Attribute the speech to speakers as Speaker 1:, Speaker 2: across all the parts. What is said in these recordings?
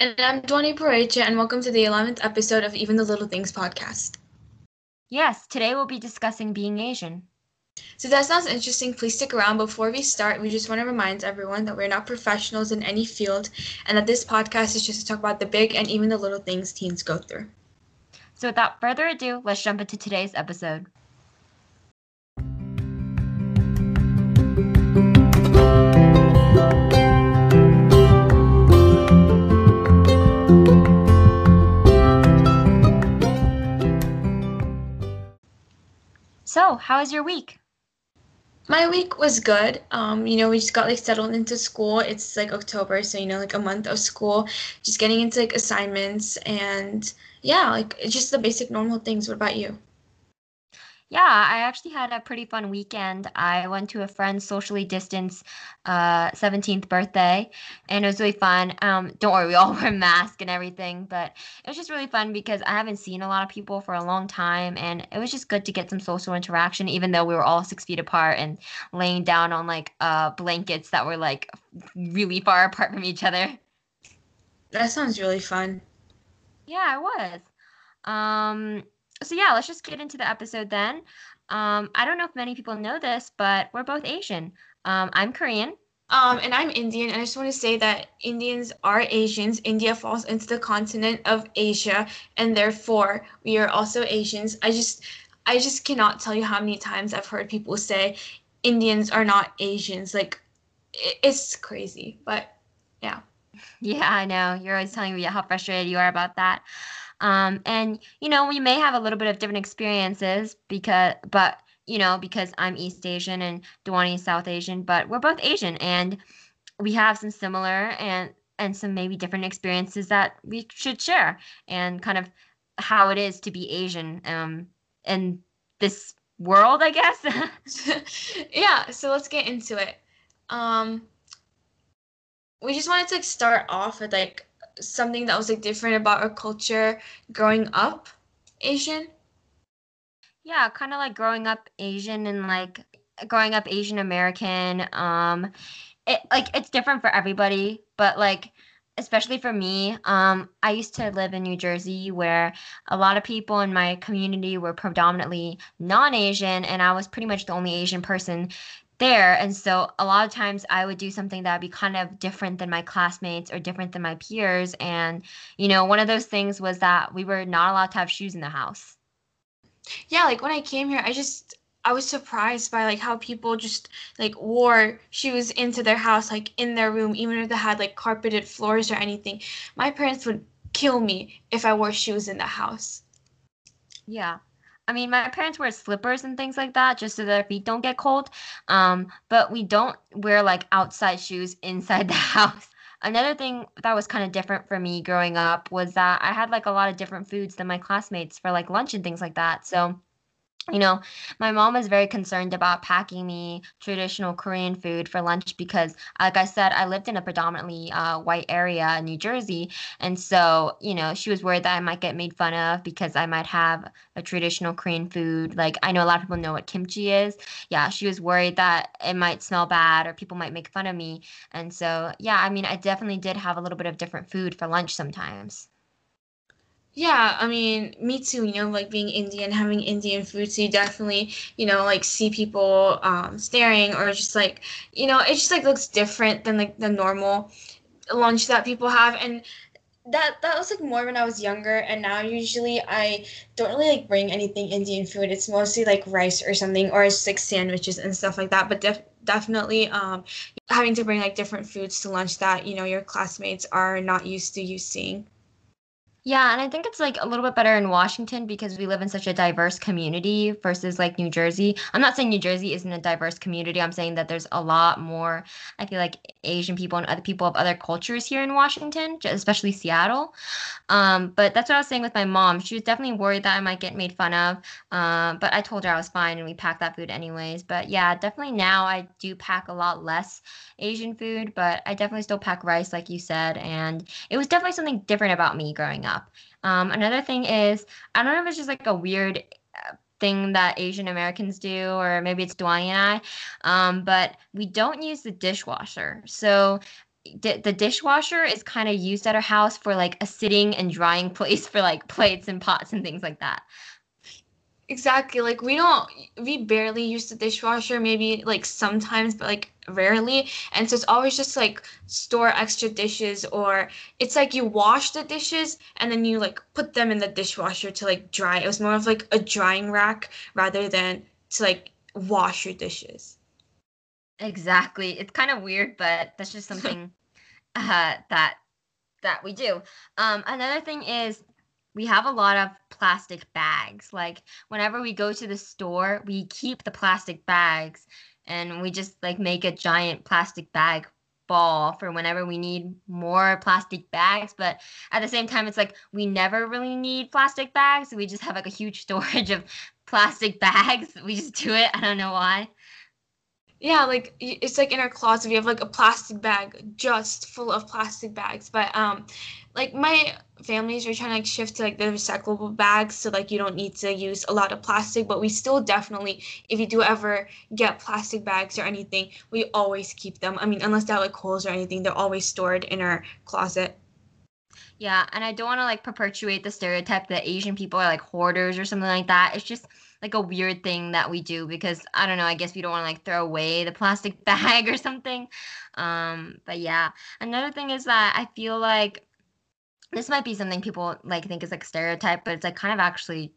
Speaker 1: And I'm Dwani Parecha, and welcome to the 11th episode of Even the Little Things podcast.
Speaker 2: Yes, today we'll be discussing being Asian.
Speaker 1: So that sounds interesting. Please stick around. Before we start, we just want to remind everyone that we're not professionals in any field and that this podcast is just to talk about the big and even the little things teens go through.
Speaker 2: So without further ado, let's jump into today's episode. So, how was your week?
Speaker 1: My week was good. Um, you know, we just got like settled into school. It's like October, so you know, like a month of school, just getting into like assignments and yeah, like it's just the basic normal things. What about you?
Speaker 2: Yeah, I actually had a pretty fun weekend. I went to a friend's socially distanced uh, 17th birthday, and it was really fun. Um, don't worry, we all wear masks and everything, but it was just really fun because I haven't seen a lot of people for a long time, and it was just good to get some social interaction, even though we were all six feet apart and laying down on like uh, blankets that were like really far apart from each other.
Speaker 1: That sounds really fun.
Speaker 2: Yeah, it was. Um, so yeah, let's just get into the episode then. Um, I don't know if many people know this, but we're both Asian. Um, I'm Korean.
Speaker 1: Um, and I'm Indian, and I just want to say that Indians are Asians. India falls into the continent of Asia, and therefore we are also Asians. I just, I just cannot tell you how many times I've heard people say Indians are not Asians. Like, it's crazy, but yeah.
Speaker 2: Yeah, I know. You're always telling me how frustrated you are about that. Um, and you know, we may have a little bit of different experiences because, but you know, because I'm East Asian and Dwani is South Asian, but we're both Asian and we have some similar and and some maybe different experiences that we should share and kind of how it is to be Asian um in this world, I guess.
Speaker 1: yeah, so let's get into it. Um we just wanted to start off with like something that was like different about our culture growing up Asian?
Speaker 2: Yeah, kind of like growing up Asian and like growing up Asian American. Um, it like it's different for everybody, but like especially for me, um, I used to live in New Jersey where a lot of people in my community were predominantly non Asian, and I was pretty much the only Asian person there. And so a lot of times I would do something that would be kind of different than my classmates or different than my peers. And, you know, one of those things was that we were not allowed to have shoes in the house.
Speaker 1: Yeah, like when I came here, I just I was surprised by like how people just like wore shoes into their house, like in their room, even if they had like carpeted floors or anything. My parents would kill me if I wore shoes in the house.
Speaker 2: Yeah. I mean, my parents wear slippers and things like that just so their feet don't get cold. Um, but we don't wear like outside shoes inside the house. Another thing that was kind of different for me growing up was that I had like a lot of different foods than my classmates for like lunch and things like that. So you know, my mom was very concerned about packing me traditional Korean food for lunch because, like I said, I lived in a predominantly uh, white area in New Jersey. And so, you know, she was worried that I might get made fun of because I might have a traditional Korean food. Like, I know a lot of people know what kimchi is. Yeah, she was worried that it might smell bad or people might make fun of me. And so, yeah, I mean, I definitely did have a little bit of different food for lunch sometimes.
Speaker 1: Yeah, I mean, me too, you know, like being Indian, having Indian food, so you definitely, you know, like see people um, staring or just like, you know, it just like looks different than like the normal lunch that people have. And that that was like more when I was younger, and now usually I don't really like bring anything Indian food. It's mostly like rice or something, or it's like sandwiches and stuff like that. But def- definitely um, having to bring like different foods to lunch that you know your classmates are not used to you seeing.
Speaker 2: Yeah, and I think it's like a little bit better in Washington because we live in such a diverse community versus like New Jersey. I'm not saying New Jersey isn't a diverse community. I'm saying that there's a lot more, I feel like Asian people and other people of other cultures here in Washington, especially Seattle. Um, but that's what I was saying with my mom. She was definitely worried that I might get made fun of. Um, but I told her I was fine and we packed that food anyways. But yeah, definitely now I do pack a lot less Asian food, but I definitely still pack rice, like you said. And it was definitely something different about me growing up. Um, another thing is, I don't know if it's just like a weird uh, thing that Asian Americans do, or maybe it's Dwani and I, um, but we don't use the dishwasher. So d- the dishwasher is kind of used at our house for like a sitting and drying place for like plates and pots and things like that.
Speaker 1: Exactly. Like we don't we barely use the dishwasher, maybe like sometimes, but like rarely. And so it's always just like store extra dishes or it's like you wash the dishes and then you like put them in the dishwasher to like dry. It was more of like a drying rack rather than to like wash your dishes.
Speaker 2: Exactly. It's kind of weird, but that's just something uh, that that we do. Um, another thing is we have a lot of plastic bags. Like whenever we go to the store, we keep the plastic bags and we just like make a giant plastic bag ball for whenever we need more plastic bags. But at the same time it's like we never really need plastic bags. We just have like a huge storage of plastic bags. We just do it. I don't know why.
Speaker 1: Yeah like it's like in our closet we have like a plastic bag just full of plastic bags. But um like my families are trying to like shift to like the recyclable bags so like you don't need to use a lot of plastic but we still definitely if you do ever get plastic bags or anything we always keep them i mean unless they have like holes or anything they're always stored in our closet
Speaker 2: yeah and i don't want to like perpetuate the stereotype that asian people are like hoarders or something like that it's just like a weird thing that we do because I don't know, I guess we don't want to like throw away the plastic bag or something. Um, but yeah. Another thing is that I feel like this might be something people like think is like stereotype, but it's like kind of actually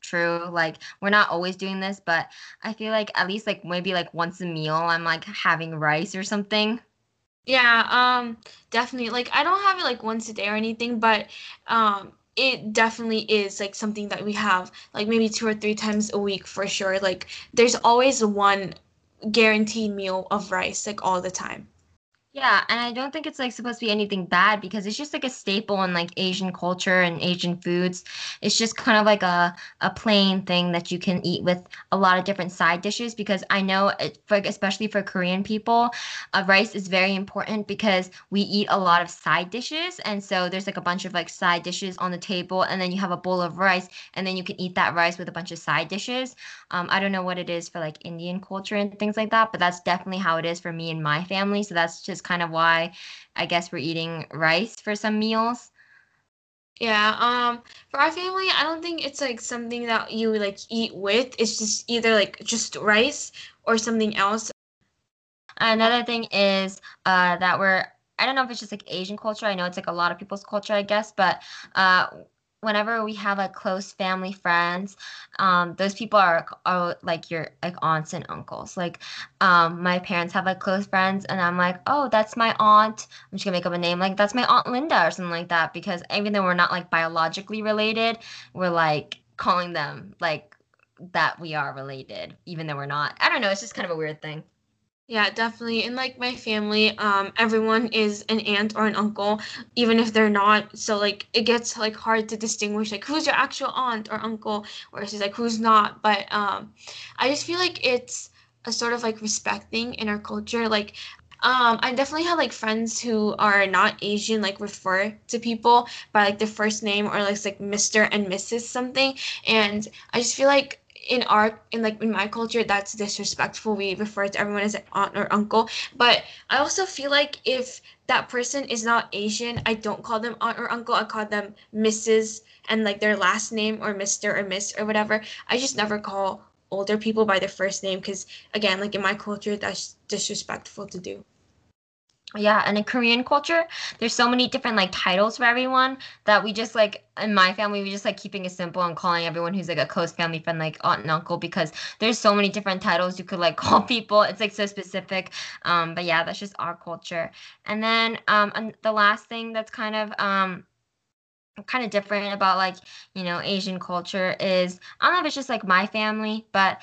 Speaker 2: true. Like we're not always doing this, but I feel like at least like maybe like once a meal I'm like having rice or something.
Speaker 1: Yeah, um definitely. Like I don't have it like once a day or anything, but um it definitely is like something that we have like maybe two or three times a week for sure. Like there's always one guaranteed meal of rice like all the time.
Speaker 2: Yeah, and I don't think it's like supposed to be anything bad because it's just like a staple in like Asian culture and Asian foods. It's just kind of like a a plain thing that you can eat with a lot of different side dishes because I know it, for especially for Korean people, uh, rice is very important because we eat a lot of side dishes and so there's like a bunch of like side dishes on the table and then you have a bowl of rice and then you can eat that rice with a bunch of side dishes. Um, I don't know what it is for like Indian culture and things like that, but that's definitely how it is for me and my family. So that's just kind of why I guess we're eating rice for some meals.
Speaker 1: Yeah, um, for our family, I don't think it's like something that you like eat with. It's just either like just rice or something else.
Speaker 2: Another thing is uh, that we're I don't know if it's just like Asian culture. I know it's like a lot of people's culture, I guess, but uh, whenever we have like close family friends, um, those people are, are like your like aunts and uncles. Like, um, my parents have like close friends, and I'm like, oh, that's my aunt. I'm just gonna make up a name like that's my aunt Linda or something like that because even though we're not like biologically related, we're like calling them like that we are related, even though we're not. I don't know. It's just kind of a weird thing.
Speaker 1: Yeah, definitely. And like my family, um, everyone is an aunt or an uncle, even if they're not. So like it gets like hard to distinguish like who's your actual aunt or uncle versus like who's not. But um, I just feel like it's a sort of like respect thing in our culture. Like um, I definitely have like friends who are not Asian, like refer to people by like their first name or like like Mr. and Mrs. something. And I just feel like in our in like in my culture that's disrespectful. We refer to everyone as an aunt or uncle. But i also feel like if that person is not asian i don't call them aunt or uncle. I call them mrs and like their last name or mr or miss or whatever. I just never call older people by their first name because again like in my culture that's disrespectful to do
Speaker 2: yeah and in korean culture there's so many different like titles for everyone that we just like in my family we just like keeping it simple and calling everyone who's like a close family friend like aunt and uncle because there's so many different titles you could like call people. It's like so specific. Um but yeah that's just our culture. And then um and the last thing that's kind of um kind of different about like you know asian culture is i don't know if it's just like my family but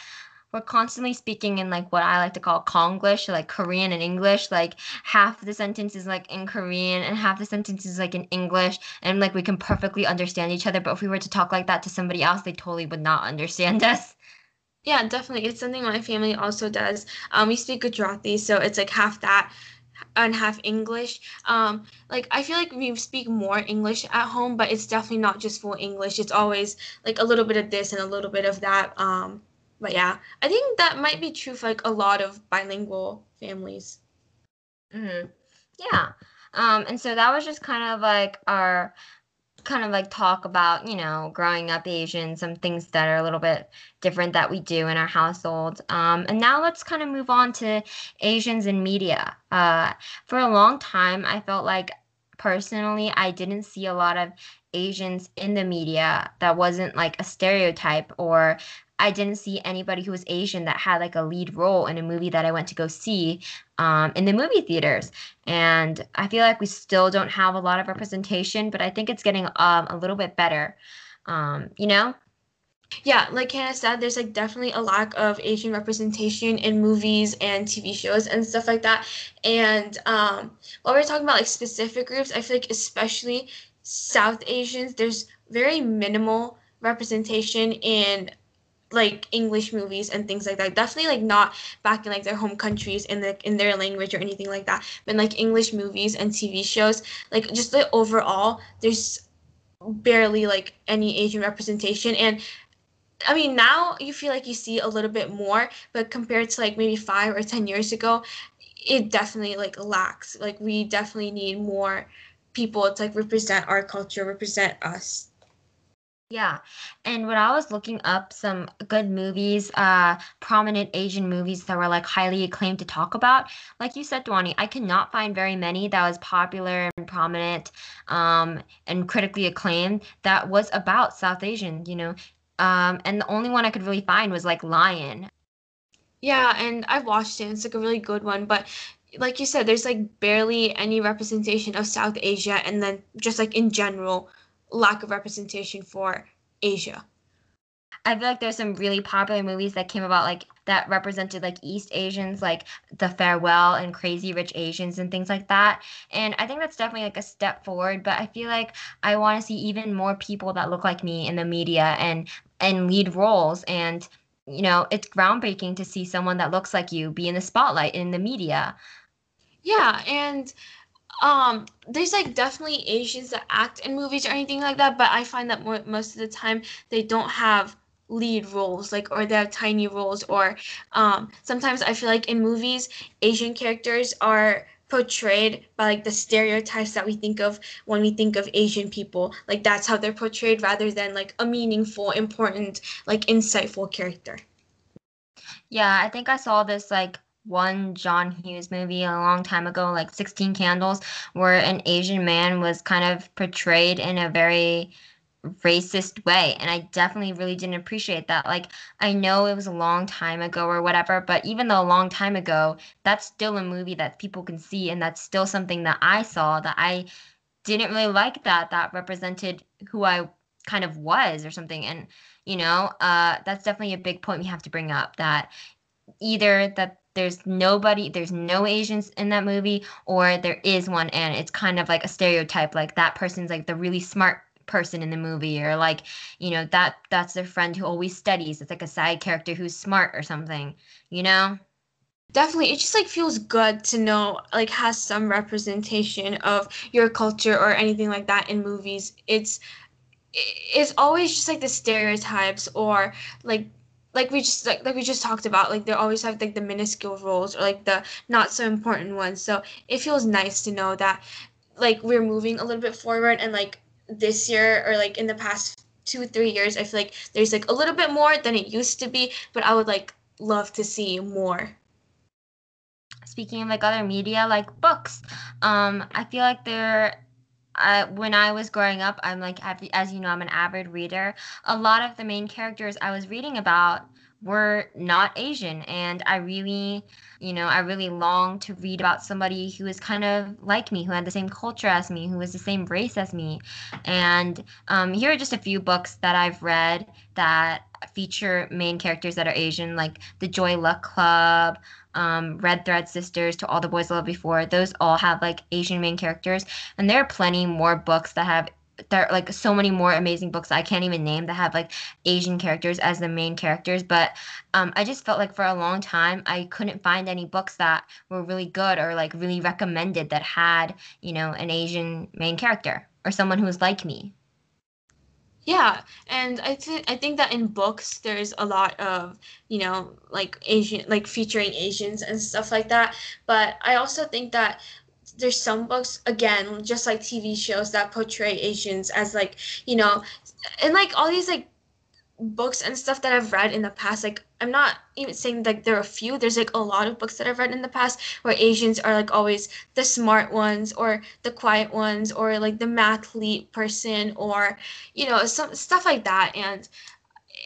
Speaker 2: we're constantly speaking in like what I like to call Konglish, like Korean and English. Like half the sentence is like in Korean and half the sentence is like in English, and like we can perfectly understand each other. But if we were to talk like that to somebody else, they totally would not understand us.
Speaker 1: Yeah, definitely. It's something my family also does. Um, we speak Gujarati, so it's like half that and half English. Um, like I feel like we speak more English at home, but it's definitely not just full English. It's always like a little bit of this and a little bit of that. Um, but yeah, I think that might be true for like a lot of bilingual families.
Speaker 2: Mm-hmm. Yeah. Um, and so that was just kind of like our kind of like talk about, you know, growing up Asian, some things that are a little bit different that we do in our household. Um, and now let's kind of move on to Asians in media. Uh, for a long time, I felt like personally, I didn't see a lot of Asians in the media that wasn't like a stereotype or I didn't see anybody who was Asian that had like a lead role in a movie that I went to go see um, in the movie theaters. And I feel like we still don't have a lot of representation, but I think it's getting um, a little bit better. Um, you know?
Speaker 1: Yeah, like Hannah said, there's like definitely a lack of Asian representation in movies and TV shows and stuff like that. And um, while we're talking about like specific groups, I feel like especially South Asians, there's very minimal representation in like English movies and things like that. Definitely like not back in like their home countries in the in their language or anything like that. But like English movies and TV shows, like just the overall, there's barely like any Asian representation and I mean now you feel like you see a little bit more, but compared to like maybe five or ten years ago, it definitely like lacks. Like we definitely need more people to like represent our culture, represent us.
Speaker 2: Yeah. And when I was looking up some good movies, uh, prominent Asian movies that were like highly acclaimed to talk about, like you said, Dwani, I cannot find very many that was popular and prominent, um, and critically acclaimed that was about South Asian, you know. Um, and the only one I could really find was like Lion.
Speaker 1: Yeah, and I've watched it. It's like a really good one, but like you said, there's like barely any representation of South Asia, and then just like in general lack of representation for Asia.
Speaker 2: I feel like there's some really popular movies that came about like that represented like East Asians, like The Farewell and Crazy Rich Asians and things like that. And I think that's definitely like a step forward. But I feel like I want to see even more people that look like me in the media and and lead roles. And you know, it's groundbreaking to see someone that looks like you be in the spotlight in the media.
Speaker 1: Yeah, and um there's like definitely asians that act in movies or anything like that but i find that more, most of the time they don't have lead roles like or they have tiny roles or um sometimes i feel like in movies asian characters are portrayed by like the stereotypes that we think of when we think of asian people. Like that's how they're portrayed rather than like a meaningful important like insightful character.
Speaker 2: Yeah i think i saw this like one John Hughes movie a long time ago, like 16 Candles, where an Asian man was kind of portrayed in a very racist way. And I definitely really didn't appreciate that. Like, I know it was a long time ago or whatever, but even though a long time ago, that's still a movie that people can see. And that's still something that I saw that I didn't really like that, that represented who I kind of was or something. And, you know, uh, that's definitely a big point we have to bring up that either that there's nobody there's no asians in that movie or there is one and it's kind of like a stereotype like that person's like the really smart person in the movie or like you know that that's their friend who always studies. It's like a side character who's smart or something you know?
Speaker 1: Definitely. It just like feels good to know like has some representation of your culture or anything like that in movies. It's it's always just like the stereotypes or like like we just like, like we just talked about like they always have like the minuscule roles or like the not so important ones. So it feels nice to know that like we're moving a little bit forward and like this year or like in the past two three years i feel like there's like a little bit more than it used to be but i would like love to see more.
Speaker 2: Speaking of like other media like books um i feel like there When I was growing up, I'm like, as you know, I'm an avid reader. A lot of the main characters I was reading about were not Asian. And I really, you know, I really longed to read about somebody who was kind of like me, who had the same culture as me, who was the same race as me. And um, here are just a few books that I've read that feature main characters that are Asian, like The Joy Luck Club, um, Red Thread Sisters, To All the Boys I Loved Before. Those all have like Asian main characters. And there are plenty more books that have there are like so many more amazing books I can't even name that have like Asian characters as the main characters. But um, I just felt like for a long time I couldn't find any books that were really good or like really recommended that had you know an Asian main character or someone who was like me.
Speaker 1: Yeah, and I think I think that in books there's a lot of you know like Asian like featuring Asians and stuff like that. But I also think that there's some books again just like tv shows that portray asians as like you know and like all these like books and stuff that I've read in the past, like I'm not even saying like there are a few. There's like a lot of books that I've read in the past where Asians are like always the smart ones or the quiet ones or like the mathlete person or you know some stuff like that. And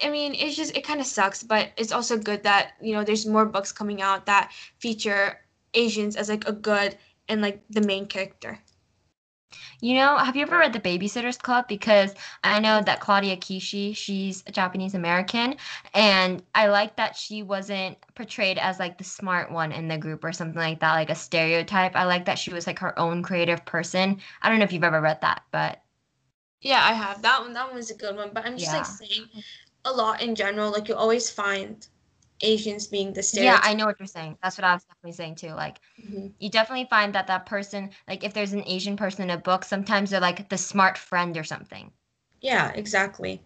Speaker 1: I mean, it's just it kind of sucks, but it's also good that you know there's more books coming out that feature Asians as like a good and like the main character.
Speaker 2: You know, have you ever read The Babysitter's Club? Because I know that Claudia Kishi, she's a Japanese American, and I like that she wasn't portrayed as like the smart one in the group or something like that, like a stereotype. I like that she was like her own creative person. I don't know if you've ever read that, but
Speaker 1: yeah, I have that one. That one was a good one, but I'm just yeah. like saying a lot in general. Like you always find Asians being the stereotype.
Speaker 2: Yeah, I know what you're saying. That's what I was definitely saying too. Like, mm-hmm. you definitely find that that person, like, if there's an Asian person in a book, sometimes they're like the smart friend or something.
Speaker 1: Yeah, exactly.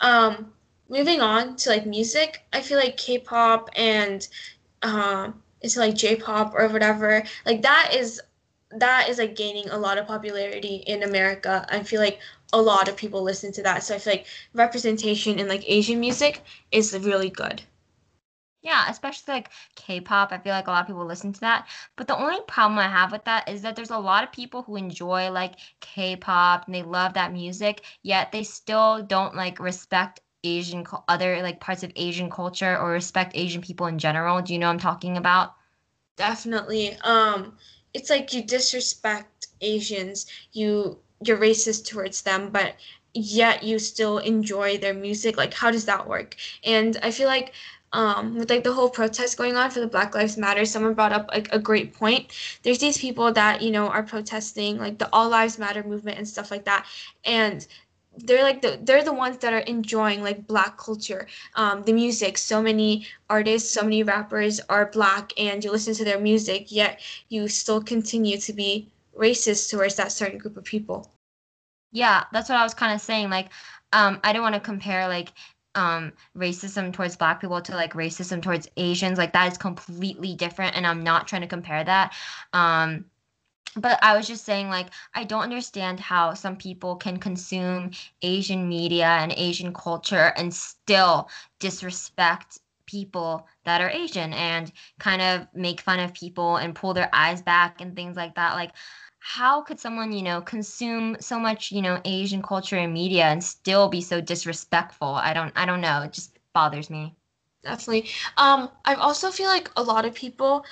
Speaker 1: Um, moving on to like music, I feel like K-pop and um, it's like J-pop or whatever. Like that is that is like gaining a lot of popularity in America. I feel like a lot of people listen to that. So I feel like representation in like Asian music is really good.
Speaker 2: Yeah, especially like K-pop. I feel like a lot of people listen to that. But the only problem I have with that is that there's a lot of people who enjoy like K-pop and they love that music, yet they still don't like respect Asian other like parts of Asian culture or respect Asian people in general. Do you know I'm talking about?
Speaker 1: Definitely. Um it's like you disrespect Asians. You you're racist towards them, but yet you still enjoy their music. Like how does that work? And I feel like um, with like the whole protest going on for the Black Lives Matter, someone brought up like a great point. There's these people that you know are protesting like the All Lives Matter movement and stuff like that, and they're like the they're the ones that are enjoying like black culture um, the music so many artists so many rappers are black and you listen to their music yet you still continue to be racist towards that certain group of people
Speaker 2: yeah that's what i was kind of saying like um, i don't want to compare like um racism towards black people to like racism towards asians like that is completely different and i'm not trying to compare that. Um but i was just saying like i don't understand how some people can consume asian media and asian culture and still disrespect people that are asian and kind of make fun of people and pull their eyes back and things like that. Like how could someone you know consume so much you know asian culture and media and still be so disrespectful? I don't i don't know. It just bothers me.
Speaker 1: Definitely. Um i also feel like a lot of people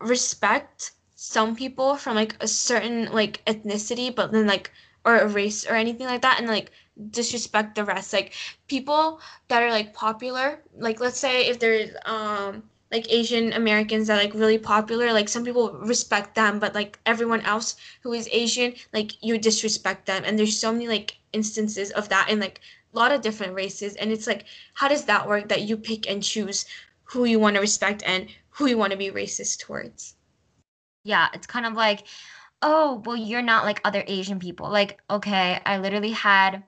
Speaker 1: respect some people from like a certain like ethnicity but then like or a race or anything like that and like disrespect the rest. Like people that are like popular like let's say if there's um like Asian Americans that like really popular. Like some people respect them, but like everyone else who is Asian, like you disrespect them. And there's so many like instances of that in like a lot of different races. And it's like, how does that work that you pick and choose who you want to respect and who you want to be racist towards?
Speaker 2: Yeah, it's kind of like, oh, well, you're not like other Asian people. Like, okay, I literally had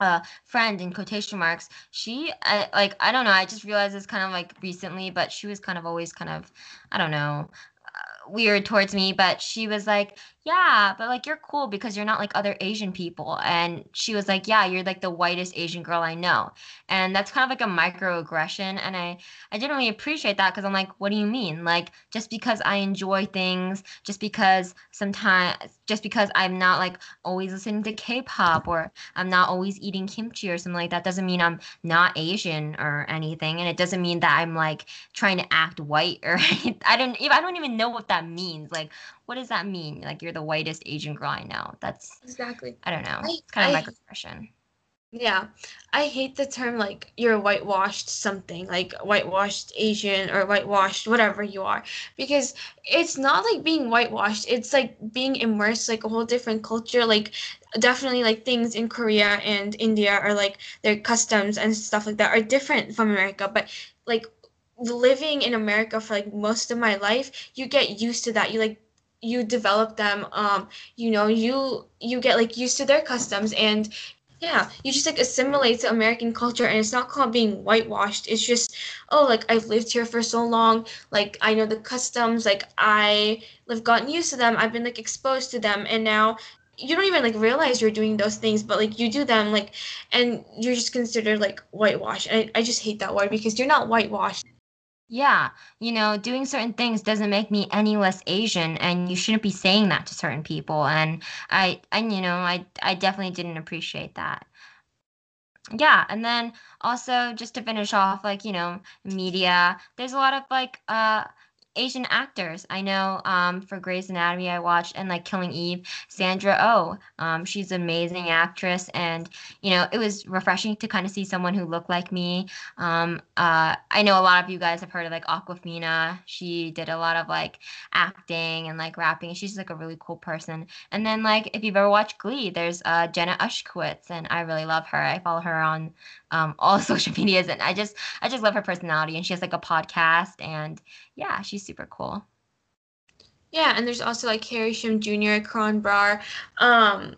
Speaker 2: uh friend in quotation marks she I, like i don't know i just realized this kind of like recently but she was kind of always kind of i don't know uh, weird towards me but she was like yeah, but like you're cool because you're not like other Asian people. And she was like, yeah, you're like the whitest Asian girl I know. And that's kind of like a microaggression. And I, I didn't really appreciate that because I'm like, what do you mean? Like, just because I enjoy things, just because sometimes, just because I'm not like always listening to K pop or I'm not always eating kimchi or something like that doesn't mean I'm not Asian or anything. And it doesn't mean that I'm like trying to act white or I don't, I don't even know what that means. Like, what does that mean? Like you're the whitest Asian girl I know. That's
Speaker 1: exactly.
Speaker 2: I don't know. I, it's kind of microaggression.
Speaker 1: Yeah, I hate the term like you're whitewashed something like whitewashed Asian or whitewashed whatever you are because it's not like being whitewashed. It's like being immersed like a whole different culture. Like definitely like things in Korea and India are like their customs and stuff like that are different from America. But like living in America for like most of my life, you get used to that. You like you develop them um you know you you get like used to their customs and Yeah, you just like assimilate to American culture and it's not called being whitewashed. It's just, oh, like I've lived here for so long, like I know the customs, like I have gotten used to them, I've been like exposed to them and now you don't even like realize you're doing those things, but like you do them like and you're just considered like whitewashed. And I, I just hate that word because you're not whitewashed.
Speaker 2: Yeah, you know, doing certain things doesn't make me any less Asian, and you shouldn't be saying that to certain people. And I, and you know, I, I definitely didn't appreciate that. Yeah, and then also just to finish off, like you know, media. There's a lot of like uh Asian actors. I know um, for Grey's Anatomy, I watched and like Killing Eve, Sandra Oh. Um, she's an amazing actress, and you know it was refreshing to kind of see someone who looked like me. Um, uh, I know a lot of you guys have heard of like Awkwafina. She did a lot of like acting and like rapping. She's like a really cool person. And then like if you've ever watched Glee, there's uh, Jenna Ushkowitz, and I really love her. I follow her on um, all social medias, and I just I just love her personality. And she has like a podcast, and yeah, she's super cool.
Speaker 1: Yeah, and there's also like Harry Shum Jr., Karan Brar, um,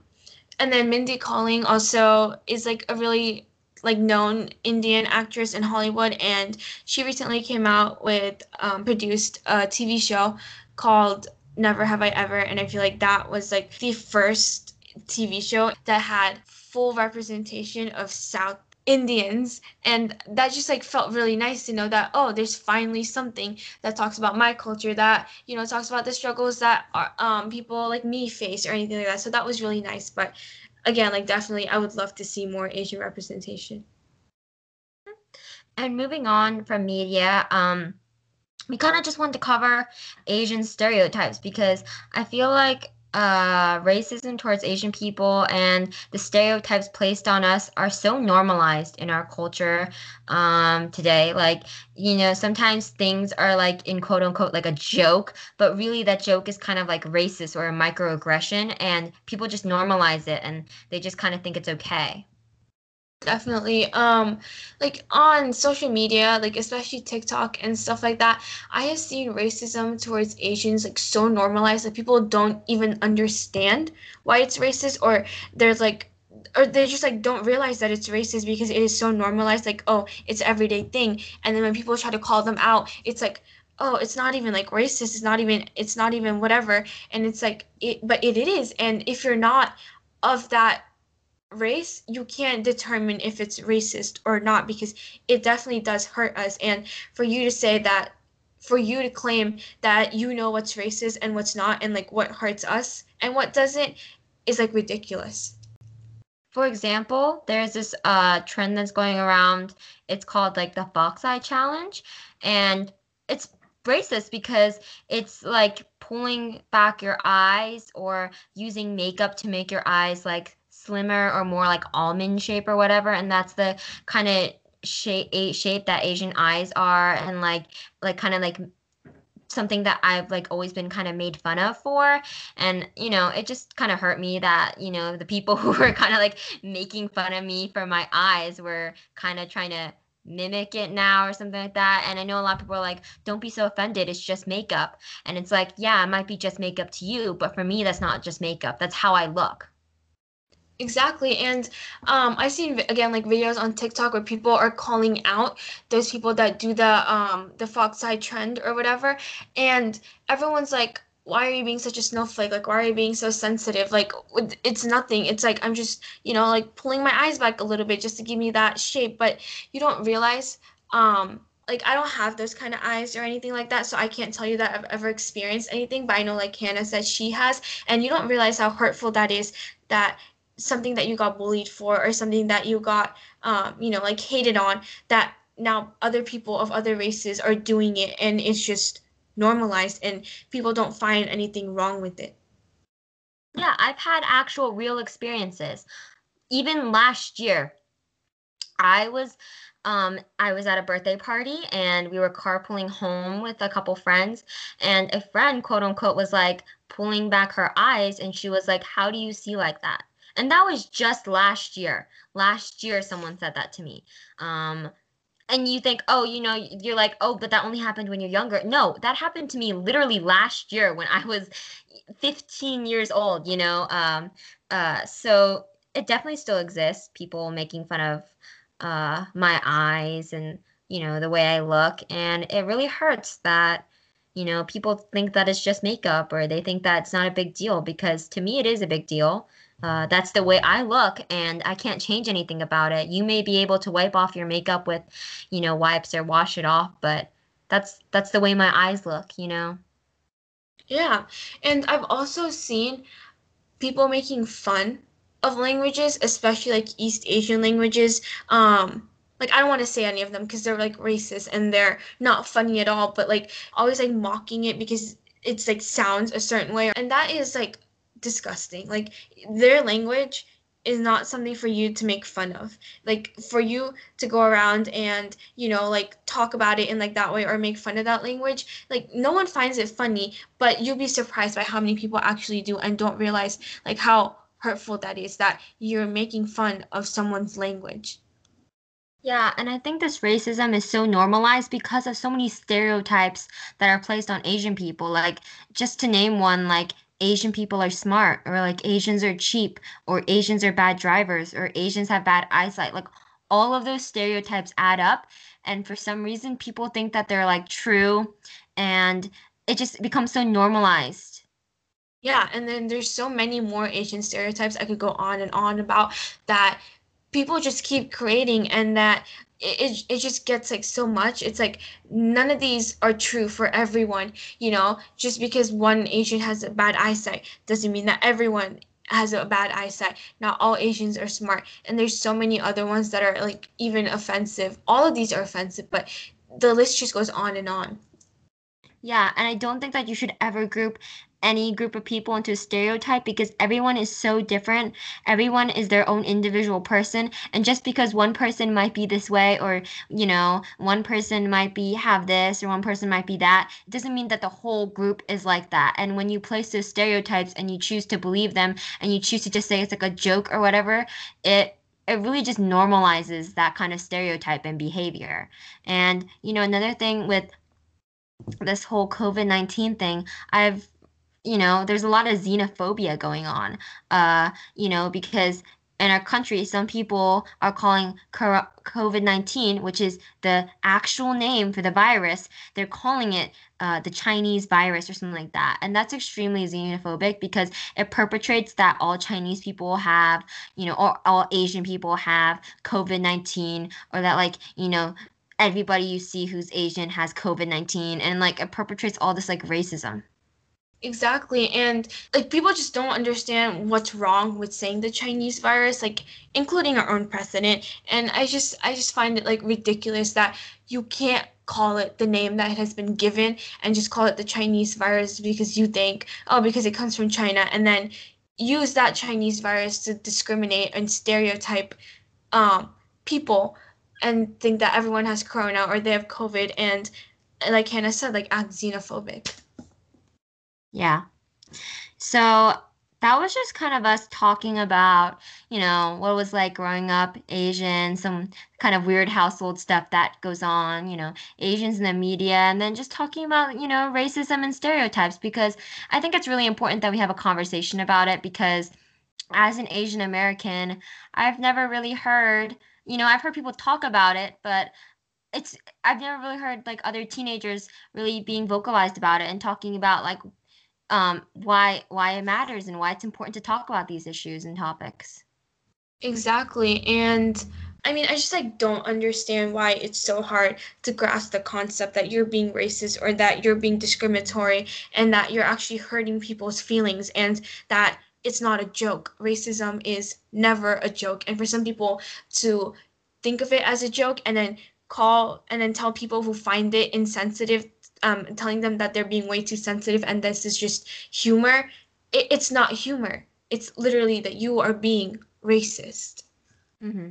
Speaker 1: and then Mindy Kaling also is like a really like known Indian actress in Hollywood, and she recently came out with um, produced a TV show called Never Have I Ever, and I feel like that was like the first TV show that had full representation of South Indians and that just like felt really nice to know that oh there's finally something that talks about my culture that you know talks about the struggles that are, um people like me face or anything like that. So that was really nice. But again like definitely I would love to see more Asian representation.
Speaker 2: And moving on from media um we kind of just wanted to cover Asian stereotypes because I feel like uh, racism towards Asian people and the stereotypes placed on us are so normalized in our culture um, today. Like, you know, sometimes things are like in quote unquote like a joke, but really that joke is kind of like racist or a microaggression, and people just normalize it and they just kind of think it's okay.
Speaker 1: Definitely. Um, like on social media, like especially TikTok and stuff like that, I have seen racism towards Asians like so normalized that people don't even understand why it's racist or there's like or they just like don't realize that it's racist because it is so normalized like oh it's everyday thing and then when people try to call them out it's like oh it's not even like racist it's not even it's not even whatever and it's like it but it, it is and if you're not of that race, you can't determine if it's racist or not because it definitely does hurt us. And for you to say that, for you to claim that you know what's racist and what's not, and like what hurts us and what doesn't, is like ridiculous.
Speaker 2: For example, there's this uh, trend that's going around. It's called like the fox eye challenge. And it's racist because it's like pulling back your eyes or using makeup to make your eyes like slimmer or more like almond shape or whatever and that's the kind of shape shape that asian eyes are and like like kind of like something that I've like always been kind of made fun of for. And, you know, it just kind of hurt me that, you know, the people who were kind of like making fun of me for my eyes were kind of trying to mimic it now or something like that. And I know a lot of people are like, don't be so offended. It's just makeup. And it's like, yeah, it might be just makeup to you, but for me, that's not just makeup. That's how I look.
Speaker 1: Exactly. And um, I've seen again like videos on TikTok where people are calling out those people that do the um the fox eye trend or whatever. And everyone's like, why are you being such a snowflake? Like, why are you being so sensitive? Like, it's nothing. It's like I'm just, you know, like pulling my eyes back a little bit just to give me that shape. But you don't realize, um, like I don't have those kind of eyes or anything like that, so I can't tell you that I've ever experienced anything. But I know, like Hannah said, she has, and you don't realize how hurtful that is. That something that you got bullied for or something that you got um, you know like hated on that now other people of other races are doing it and it's just normalized and people don't find anything wrong with it
Speaker 2: yeah i've had actual real experiences even last year i was um, I was at a birthday party and we were carpooling home with a couple friends, and a friend, quote unquote, was like pulling back her eyes, and she was like, How do you see like that? And that was just last year. Last year, someone said that to me. Um, and you think, oh, you know, you're like, oh, but that only happened when you're younger. No, that happened to me literally last year when I was 15 years old, you know. Um, uh, so it definitely still exists. People making fun of uh, my eyes and you know the way I look, and it really hurts that you know people think that it's just makeup or they think that it's not a big deal because to me it is a big deal. Uh, that's the way I look, and I can't change anything about it. You may be able to wipe off your makeup with, you know, wipes or wash it off, but that's that's the way my eyes look, you know.
Speaker 1: Yeah, and I've also seen people making fun of languages, especially like East Asian languages. Um, like I don't want to say any of them because they're like racist and they're not funny at all, but like always like mocking it because it's like sounds a certain way, and that is like disgusting. Like their language is not something for you to make fun of. Like for you to go around and, you know, like talk about it in like that way or make fun of that language, like no one finds it funny, but you'll be surprised by how many people actually do and don't realize like how hurtful that is that you're making fun of someone's language.
Speaker 2: Yeah, and I think this racism is so normalized because of so many stereotypes that are placed on Asian people. Like, just to name one, like Asian people are smart, or like Asians are cheap, or Asians are bad drivers, or Asians have bad eyesight. Like, all of those stereotypes add up. And for some reason, people think that they're like true, and it just becomes so normalized.
Speaker 1: Yeah, and then there's so many more Asian stereotypes I could go on and on about that people just keep creating and that it, it just gets like so much. It's like none of these are true for everyone you know? Just because one asian has a bad eyesight doesn't mean that everyone has a bad eyesight. Not all asians are smart and there's so many other ones that are like even offensive. All of these are offensive but the list just goes on and on.
Speaker 2: Yeah, and I don't think that you should ever group any group of people into a stereotype because everyone is so different. Everyone is their own individual person, and just because one person might be this way or, you know, one person might be have this or one person might be that, it doesn't mean that the whole group is like that. And when you place those stereotypes and you choose to believe them and you choose to just say it's like a joke or whatever, it it really just normalizes that kind of stereotype and behavior. And you know, another thing with this whole COVID 19 thing, I've, you know, there's a lot of xenophobia going on, uh, you know, because in our country, some people are calling COVID 19, which is the actual name for the virus, they're calling it uh, the Chinese virus or something like that. And that's extremely xenophobic because it perpetrates that all Chinese people have, you know, or all Asian people have COVID 19, or that, like, you know, everybody you see who's Asian has COVID 19 and like it perpetrates all this like racism.
Speaker 1: Exactly. And like people just don't understand what's wrong with saying the Chinese virus, like including our own president. And I just I just find it like ridiculous that you can't call it the name that has been given and just call it the Chinese virus because you think, oh, because it comes from China and then use that Chinese virus to discriminate and stereotype um people and think that everyone has corona or they have COVID and like Hannah said, like act xenophobic.
Speaker 2: Yeah. So that was just kind of us talking about, you know, what it was like growing up Asian, some kind of weird household stuff that goes on, you know, Asians in the media, and then just talking about, you know, racism and stereotypes because I think it's really important that we have a conversation about it because as an Asian American, I've never really heard you know, I've heard people talk about it, but it's I've never really heard like other teenagers really being vocalized about it and talking about like um why why it matters and why it's important to talk about these issues and topics.
Speaker 1: Exactly. And I mean, I just like don't understand why it's so hard to grasp the concept that you're being racist or that you're being discriminatory and that you're actually hurting people's feelings and that it's not a joke. Racism is never a joke. And for some people to think of it as a joke and then call and then tell people who find it insensitive, um, telling them that they're being way too sensitive and this is just humor, it, it's not humor. It's literally that you are being racist.
Speaker 2: Mm-hmm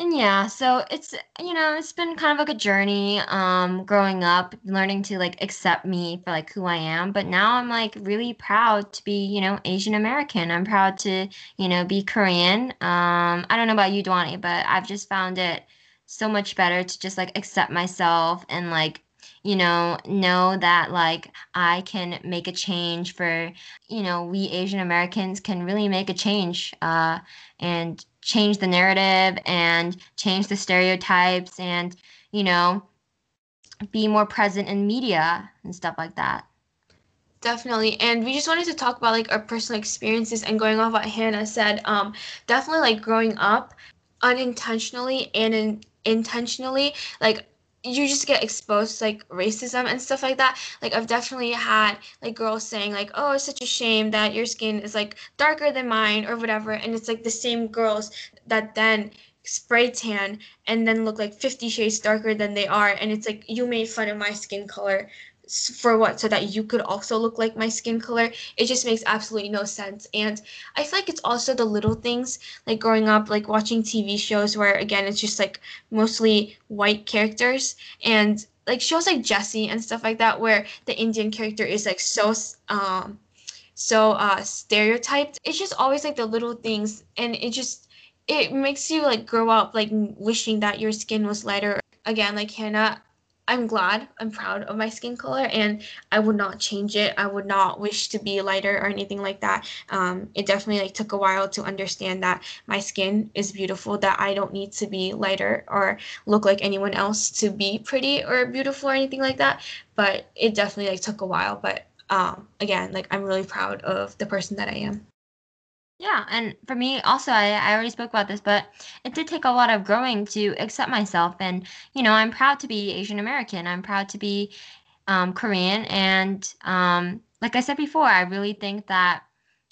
Speaker 2: and yeah, so it's you know it's been kind of like a journey, um, growing up, learning to like accept me for like who I am. But now I'm like really proud to be you know Asian American. I'm proud to you know be Korean. Um, I don't know about you, Dwani, but I've just found it so much better to just like accept myself and like you know, know that like I can make a change for, you know, we Asian Americans can really make a change uh, and change the narrative and change the stereotypes and, you know, be more present in media and stuff like that.
Speaker 1: Definitely. And we just wanted to talk about like our personal experiences and going off what Hannah said. Um, definitely like growing up unintentionally and in, intentionally, like you just get exposed to like racism and stuff like that. Like I've definitely had like girls saying like, "Oh, it's such a shame that your skin is like darker than mine or whatever." And it's like the same girls that then spray tan and then look like 50 shades darker than they are and it's like you made fun of my skin color for what so that you could also look like my skin color it just makes absolutely no sense. And i feel like it's also the little things like growing up like watching tv shows where again it's just like mostly white characters and like shows like Jessie and stuff like that where the indian character is like so um so uh stereotyped. It's just always like the little things and it just it makes you like grow up like wishing that your skin was lighter. Again like hannah I'm glad, I'm proud of my skin color, and I would not change it. I would not wish to be lighter or anything like that. Um, it definitely like took a while to understand that my skin is beautiful, that I don't need to be lighter or look like anyone else to be pretty or beautiful or anything like that. But it definitely like took a while. But um, again, like I'm really proud of the person that I am.
Speaker 2: Yeah, and for me also, I, I already spoke about this, but it did take a lot of growing to accept myself. And, you know, I'm proud to be Asian American. I'm proud to be um, Korean. And um, like I said before, I really think that,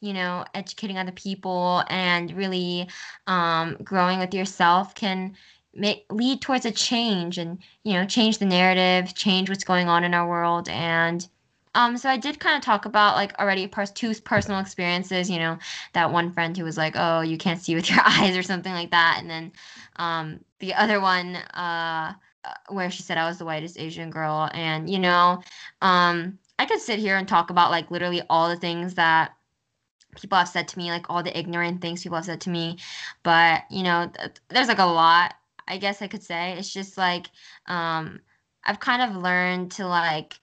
Speaker 2: you know, educating other people and really um, growing with yourself can make lead towards a change and, you know, change the narrative, change what's going on in our world. And um, so I did kind of talk about like already pers- two personal experiences, you know, that one friend who was like, "Oh, you can't see with your eyes" or something like that, and then um, the other one uh, uh, where she said I was the whitest Asian girl, and you know, um, I could sit here and talk about like literally all the things that people have said to me, like all the ignorant things people have said to me, but you know, th- there's like a lot. I guess I could say it's just like um, I've kind of learned to like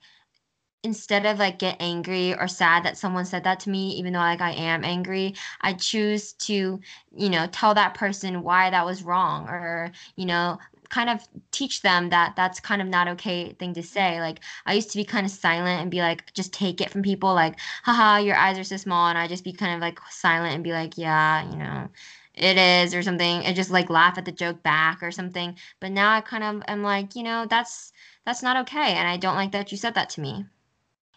Speaker 2: instead of like get angry or sad that someone said that to me even though like i am angry i choose to you know tell that person why that was wrong or you know kind of teach them that that's kind of not okay thing to say. Like i used to be kind of silent and be like just take it from people like haha your eyes are so small and i just be kind of like silent and be like yeah you know it is or something and just like laugh at the joke back or something. But now i kind of am like you know that's that's not okay and i don't like that you said that to me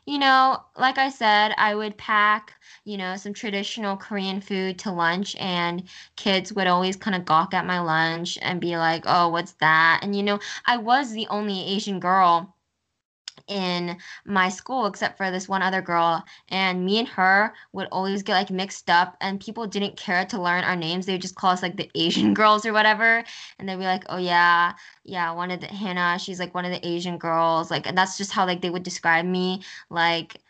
Speaker 2: you know, like I said, I would pack, you know, some traditional Korean food to lunch, and kids would always kind of gawk at my lunch and be like, oh, what's that? And, you know, I was the only Asian girl in my school except for this one other girl and me and her would always get like mixed up and people didn't care to learn our names they would just call us like the asian girls or whatever and they'd be like oh yeah yeah one of the hannah she's like one of the asian girls like and that's just how like they would describe me like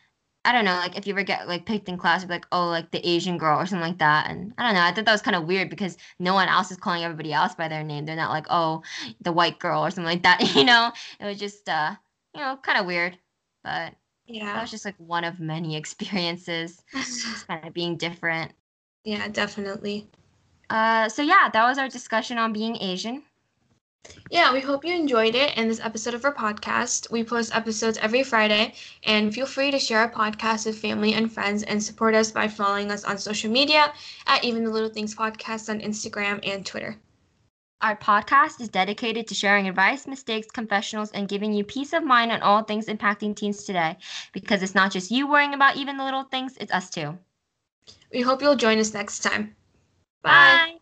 Speaker 2: I don't know, like if you ever get like picked in class, like, oh, like the Asian girl or something like that. And I don't know, I thought that was kind of weird because no one else is calling everybody else by their name. They're not like, oh, the white girl or something like that, you know? It was just uh you know, kind of weird, but yeah, that was just like one of many experiences, just kind of being different.
Speaker 1: Yeah, definitely.
Speaker 2: Uh, so yeah, that was our discussion on being Asian.
Speaker 1: Yeah, we hope you enjoyed it in this episode of our podcast. We post episodes every Friday, and feel free to share our podcast with family and friends and support us by following us on social media at Even the Little Things Podcast on Instagram and Twitter.
Speaker 2: Our podcast is dedicated to sharing advice, mistakes, confessionals, and giving you peace of mind on all things impacting teens today. Because it's not just you worrying about even the little things, it's us too.
Speaker 1: We hope you'll join us next time.
Speaker 2: Bye. Bye.